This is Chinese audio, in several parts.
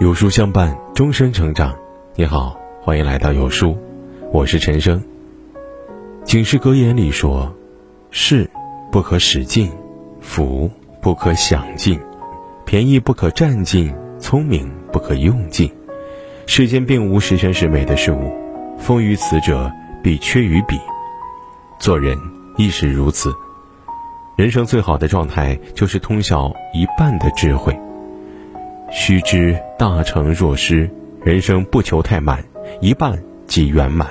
有书相伴，终身成长。你好，欢迎来到有书，我是陈生。警示格言里说：“士不可使尽，福不可享尽，便宜不可占尽，聪明不可用尽。世间并无十全十美的事物，丰于此者必缺于彼。做人亦是如此。人生最好的状态，就是通晓一半的智慧。”须知大成若失，人生不求太满，一半即圆满。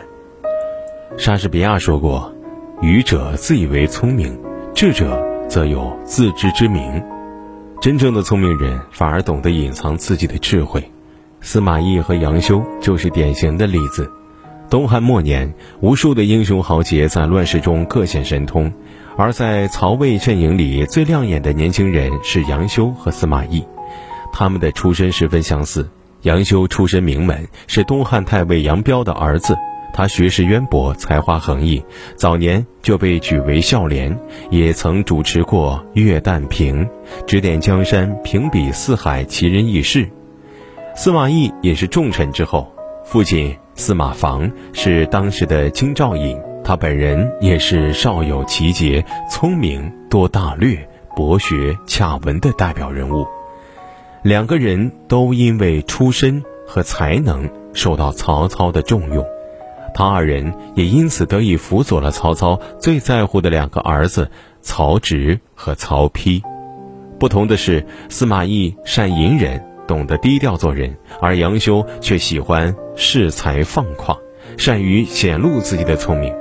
莎士比亚说过：“愚者自以为聪明，智者则有自知之明。”真正的聪明人反而懂得隐藏自己的智慧。司马懿和杨修就是典型的例子。东汉末年，无数的英雄豪杰在乱世中各显神通，而在曹魏阵营里最亮眼的年轻人是杨修和司马懿。他们的出身十分相似。杨修出身名门，是东汉太尉杨彪的儿子。他学识渊博，才华横溢，早年就被举为孝廉，也曾主持过月旦评，指点江山，评比四海奇人异事。司马懿也是重臣之后，父亲司马防是当时的京兆尹，他本人也是少有奇节、聪明多大略、博学洽文的代表人物。两个人都因为出身和才能受到曹操的重用，他二人也因此得以辅佐了曹操最在乎的两个儿子曹植和曹丕。不同的是，司马懿善隐忍，懂得低调做人，而杨修却喜欢恃才放旷，善于显露自己的聪明。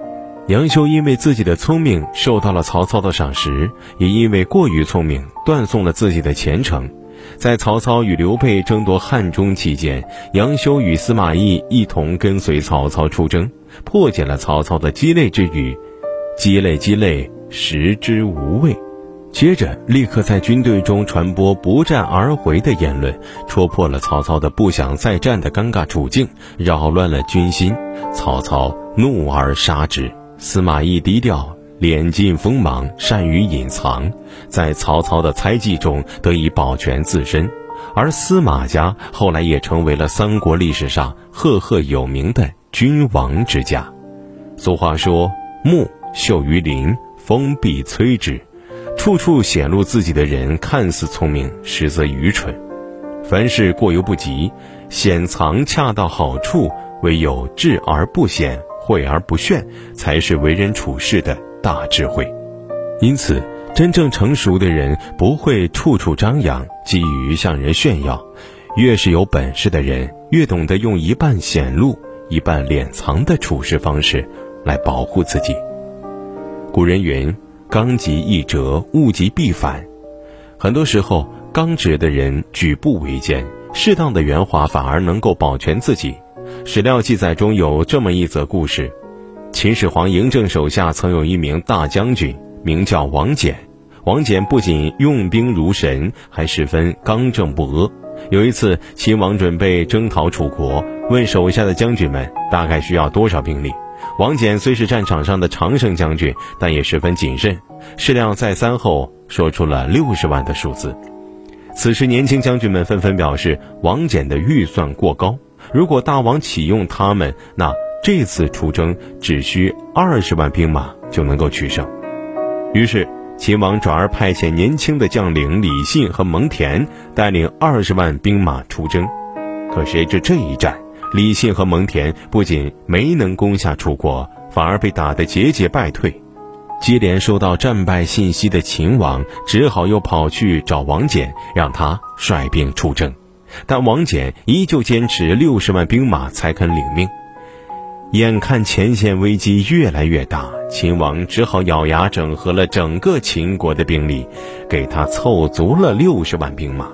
杨修因为自己的聪明受到了曹操的赏识，也因为过于聪明断送了自己的前程。在曹操与刘备争夺汉中期间，杨修与司马懿一同跟随曹操出征，破解了曹操的鸡肋之语：“鸡肋，鸡肋，食之无味。”接着，立刻在军队中传播“不战而回”的言论，戳破了曹操的不想再战的尴尬处境，扰乱了军心。曹操怒而杀之，司马懿低调。敛尽锋芒，善于隐藏，在曹操的猜忌中得以保全自身，而司马家后来也成为了三国历史上赫赫有名的君王之家。俗话说：“木秀于林，风必摧之。”处处显露自己的人，看似聪明，实则愚蠢。凡事过犹不及，显藏恰到好处，唯有智而不显，慧而不炫，才是为人处事的。大智慧，因此，真正成熟的人不会处处张扬，急于向人炫耀。越是有本事的人，越懂得用一半显露、一半敛藏的处事方式来保护自己。古人云：“刚极易折，物极必反。”很多时候，刚直的人举步维艰，适当的圆滑反而能够保全自己。史料记载中有这么一则故事。秦始皇嬴政手下曾有一名大将军，名叫王翦。王翦不仅用兵如神，还十分刚正不阿。有一次，秦王准备征讨楚国，问手下的将军们大概需要多少兵力。王翦虽是战场上的常胜将军，但也十分谨慎，适量再三后说出了六十万的数字。此时，年轻将军们纷纷表示，王翦的预算过高，如果大王启用他们，那。这次出征只需二十万兵马就能够取胜，于是秦王转而派遣年轻的将领李信和蒙恬带领二十万兵马出征。可谁知这一战，李信和蒙恬不仅没能攻下楚国，反而被打得节节败退。接连收到战败信息的秦王只好又跑去找王翦，让他率兵出征。但王翦依旧坚持六十万兵马才肯领命。眼看前线危机越来越大，秦王只好咬牙整合了整个秦国的兵力，给他凑足了六十万兵马。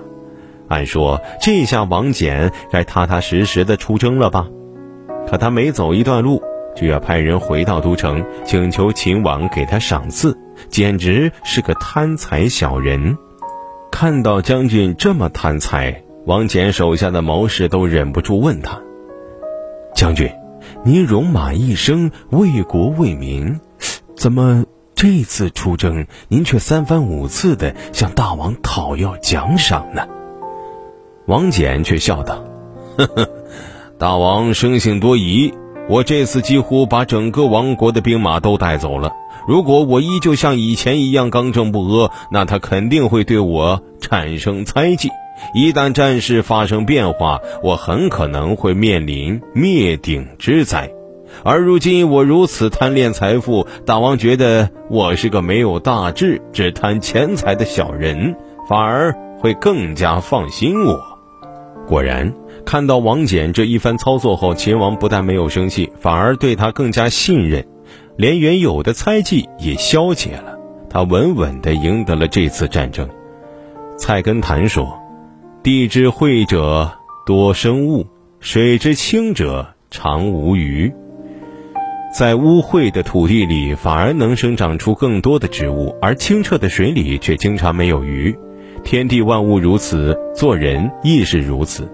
按说这下王翦该踏踏实实的出征了吧？可他没走一段路，就要派人回到都城，请求秦王给他赏赐，简直是个贪财小人。看到将军这么贪财，王翦手下的谋士都忍不住问他：“将军。”您戎马一生为国为民，怎么这次出征您却三番五次的向大王讨要奖赏呢？王翦却笑道：“呵呵，大王生性多疑，我这次几乎把整个王国的兵马都带走了。如果我依旧像以前一样刚正不阿，那他肯定会对我产生猜忌。一旦战事发生变化，我很可能会面临灭顶之灾。而如今我如此贪恋财富，大王觉得我是个没有大志、只贪钱财的小人，反而会更加放心我。”果然，看到王翦这一番操作后，秦王不但没有生气，反而对他更加信任，连原有的猜忌也消解了。他稳稳地赢得了这次战争。菜根谭说：“地之晦者多生物，水之清者常无鱼。”在污秽的土地里，反而能生长出更多的植物，而清澈的水里却经常没有鱼。天地万物如此，做人亦是如此。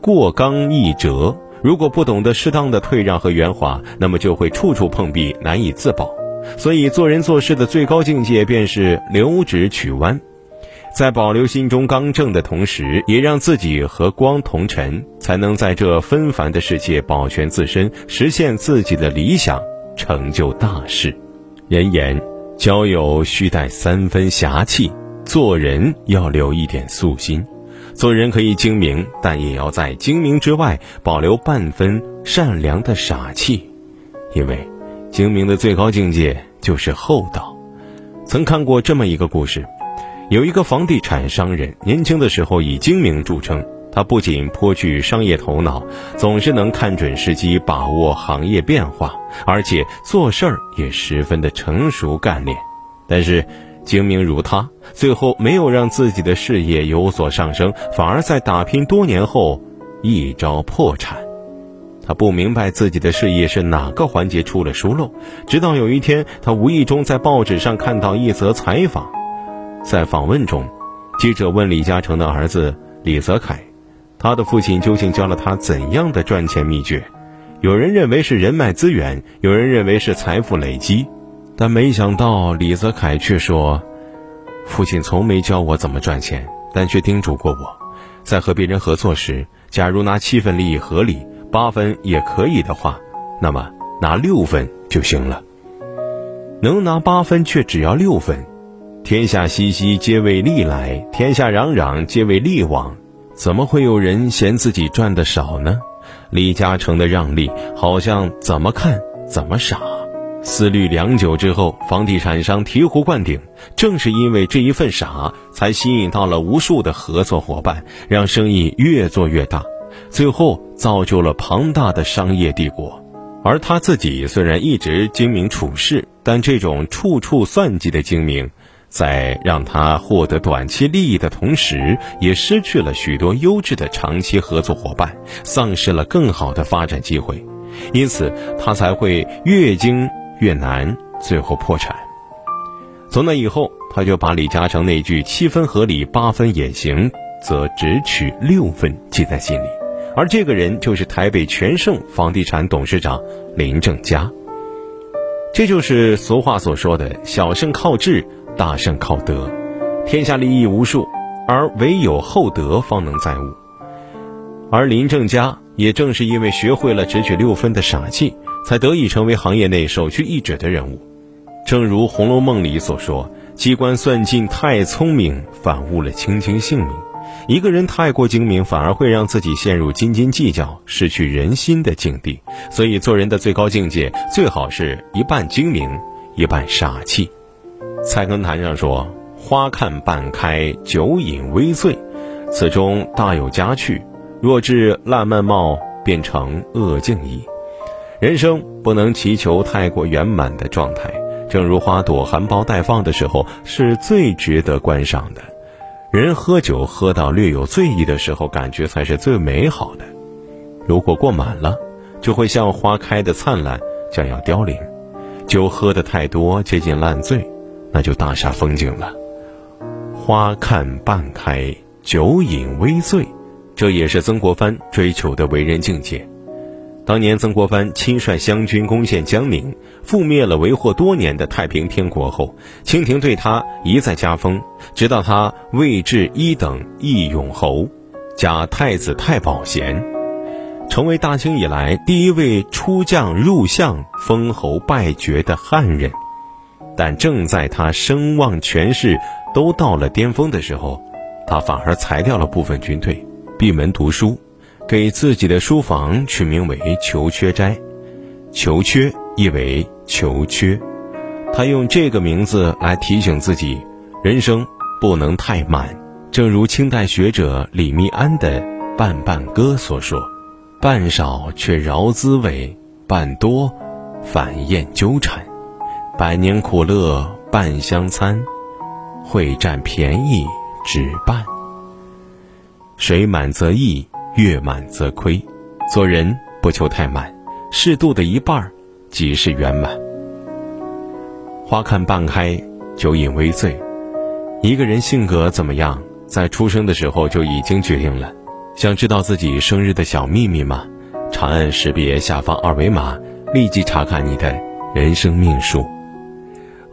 过刚易折，如果不懂得适当的退让和圆滑，那么就会处处碰壁，难以自保。所以，做人做事的最高境界便是留直取弯，在保留心中刚正的同时，也让自己和光同尘，才能在这纷繁的世界保全自身，实现自己的理想，成就大事。人言：交友须带三分侠气。做人要留一点素心，做人可以精明，但也要在精明之外保留半分善良的傻气，因为精明的最高境界就是厚道。曾看过这么一个故事，有一个房地产商人，年轻的时候以精明著称。他不仅颇具商业头脑，总是能看准时机，把握行业变化，而且做事儿也十分的成熟干练。但是，精明如他，最后没有让自己的事业有所上升，反而在打拼多年后一朝破产。他不明白自己的事业是哪个环节出了疏漏，直到有一天，他无意中在报纸上看到一则采访。在访问中，记者问李嘉诚的儿子李泽楷，他的父亲究竟教了他怎样的赚钱秘诀？有人认为是人脉资源，有人认为是财富累积。但没想到，李泽楷却说：“父亲从没教我怎么赚钱，但却叮嘱过我，在和别人合作时，假如拿七分利益合理，八分也可以的话，那么拿六分就行了。能拿八分却只要六分，天下熙熙皆为利来，天下攘攘皆为利往，怎么会有人嫌自己赚的少呢？”李嘉诚的让利，好像怎么看怎么傻。思虑良久之后，房地产商醍醐灌顶。正是因为这一份傻，才吸引到了无数的合作伙伴，让生意越做越大，最后造就了庞大的商业帝国。而他自己虽然一直精明处事，但这种处处算计的精明，在让他获得短期利益的同时，也失去了许多优质的长期合作伙伴，丧失了更好的发展机会。因此，他才会越精。越难，最后破产。从那以后，他就把李嘉诚那句“七分合理，八分也行，则只取六分”记在心里。而这个人就是台北全盛房地产董事长林正嘉。这就是俗话所说的“小胜靠智，大胜靠德”。天下利益无数，而唯有厚德方能载物。而林正佳也正是因为学会了只取六分的傻气。才得以成为行业内首屈一指的人物，正如《红楼梦》里所说：“机关算尽太聪明，反误了卿卿性命。”一个人太过精明，反而会让自己陷入斤斤计较、失去人心的境地。所以，做人的最高境界，最好是一半精明，一半傻气。菜根谭上说：“花看半开，酒饮微醉，此中大有佳趣。若至烂漫貌，便成恶境矣。”人生不能祈求太过圆满的状态，正如花朵含苞待放的时候是最值得观赏的。人喝酒喝到略有醉意的时候，感觉才是最美好的。如果过满了，就会像花开的灿烂将要凋零；酒喝的太多，接近烂醉，那就大煞风景了。花看半开，酒饮微醉，这也是曾国藩追求的为人境界。当年曾国藩亲率湘军攻陷江宁，覆灭了为祸多年的太平天国后，清廷对他一再加封，直到他位至一等义勇侯。加太子太保衔，成为大清以来第一位出将入相、封侯拜爵的汉人。但正在他声望权势都到了巅峰的时候，他反而裁掉了部分军队，闭门读书，给自己的书房取名为“求缺斋”。求缺意为求缺，他用这个名字来提醒自己，人生不能太满。正如清代学者李密庵的《半半歌》所说：“半少却饶滋味，半多反厌纠缠。百年苦乐半相参，会占便宜只半。水满则溢，月满则亏。做人不求太满。”适度的一半即是圆满。花看半开，酒饮微醉。一个人性格怎么样，在出生的时候就已经决定了。想知道自己生日的小秘密吗？长按识别下方二维码，立即查看你的人生命数。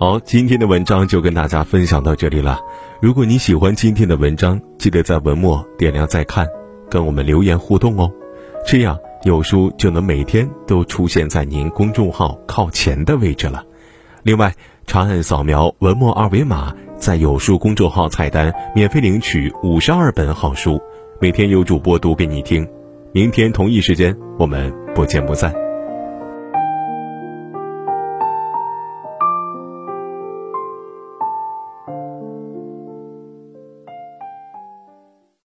好，今天的文章就跟大家分享到这里了。如果你喜欢今天的文章，记得在文末点亮再看，跟我们留言互动哦。这样。有书就能每天都出现在您公众号靠前的位置了。另外，长按扫描文末二维码，在有书公众号菜单免费领取五十二本好书，每天有主播读给你听。明天同一时间，我们不见不散。